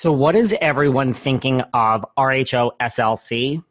So, what is everyone thinking of RHO SLC?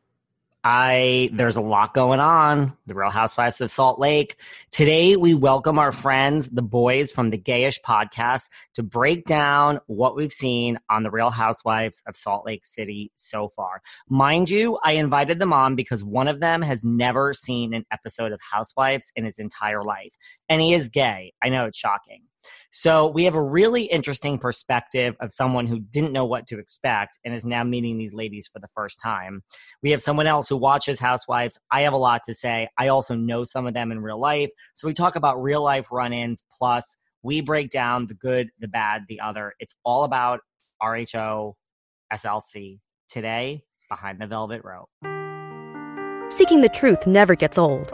I there's a lot going on. The Real Housewives of Salt Lake. Today we welcome our friends, the boys from the Gayish podcast, to break down what we've seen on the Real Housewives of Salt Lake City so far. Mind you, I invited them on because one of them has never seen an episode of Housewives in his entire life, and he is gay. I know it's shocking. So we have a really interesting perspective of someone who didn't know what to expect and is now meeting these ladies for the first time. We have someone else who watches Housewives. I have a lot to say. I also know some of them in real life. So we talk about real life run ins, plus we break down the good, the bad, the other. It's all about RHO SLC today behind the velvet rope. Seeking the truth never gets old.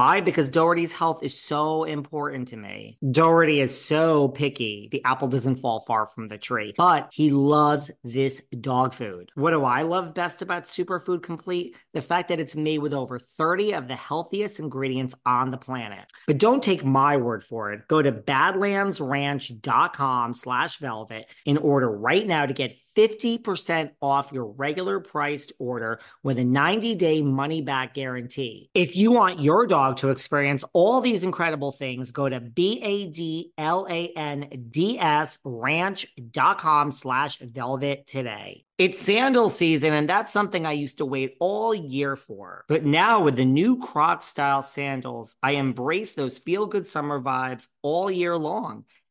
Why? Because Doherty's health is so important to me. Doherty is so picky. The apple doesn't fall far from the tree, but he loves this dog food. What do I love best about Superfood Complete? The fact that it's made with over 30 of the healthiest ingredients on the planet. But don't take my word for it. Go to badlandsranch.com slash velvet in order right now to get 50% off your regular priced order with a 90 day money back guarantee. If you want your dog to experience all these incredible things, go to B A D L A N D S ranch.com slash velvet today. It's sandal season, and that's something I used to wait all year for. But now, with the new Croc style sandals, I embrace those feel good summer vibes all year long.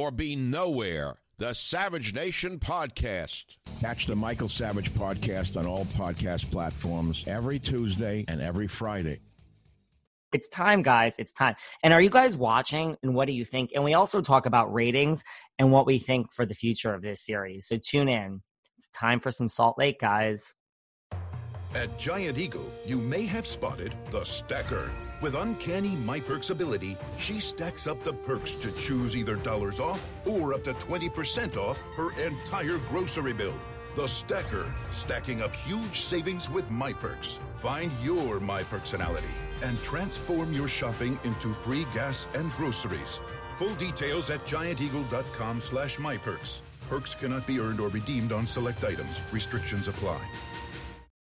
or be nowhere. The Savage Nation Podcast. Catch the Michael Savage Podcast on all podcast platforms every Tuesday and every Friday. It's time, guys. It's time. And are you guys watching? And what do you think? And we also talk about ratings and what we think for the future of this series. So tune in. It's time for some Salt Lake, guys. At Giant Eagle, you may have spotted the Stacker. With uncanny MyPerks ability, she stacks up the perks to choose either dollars off or up to 20% off her entire grocery bill. The Stacker, stacking up huge savings with MyPerks. Find your My personality and transform your shopping into free gas and groceries. Full details at gianteagle.com slash myperks. Perks cannot be earned or redeemed on select items. Restrictions apply.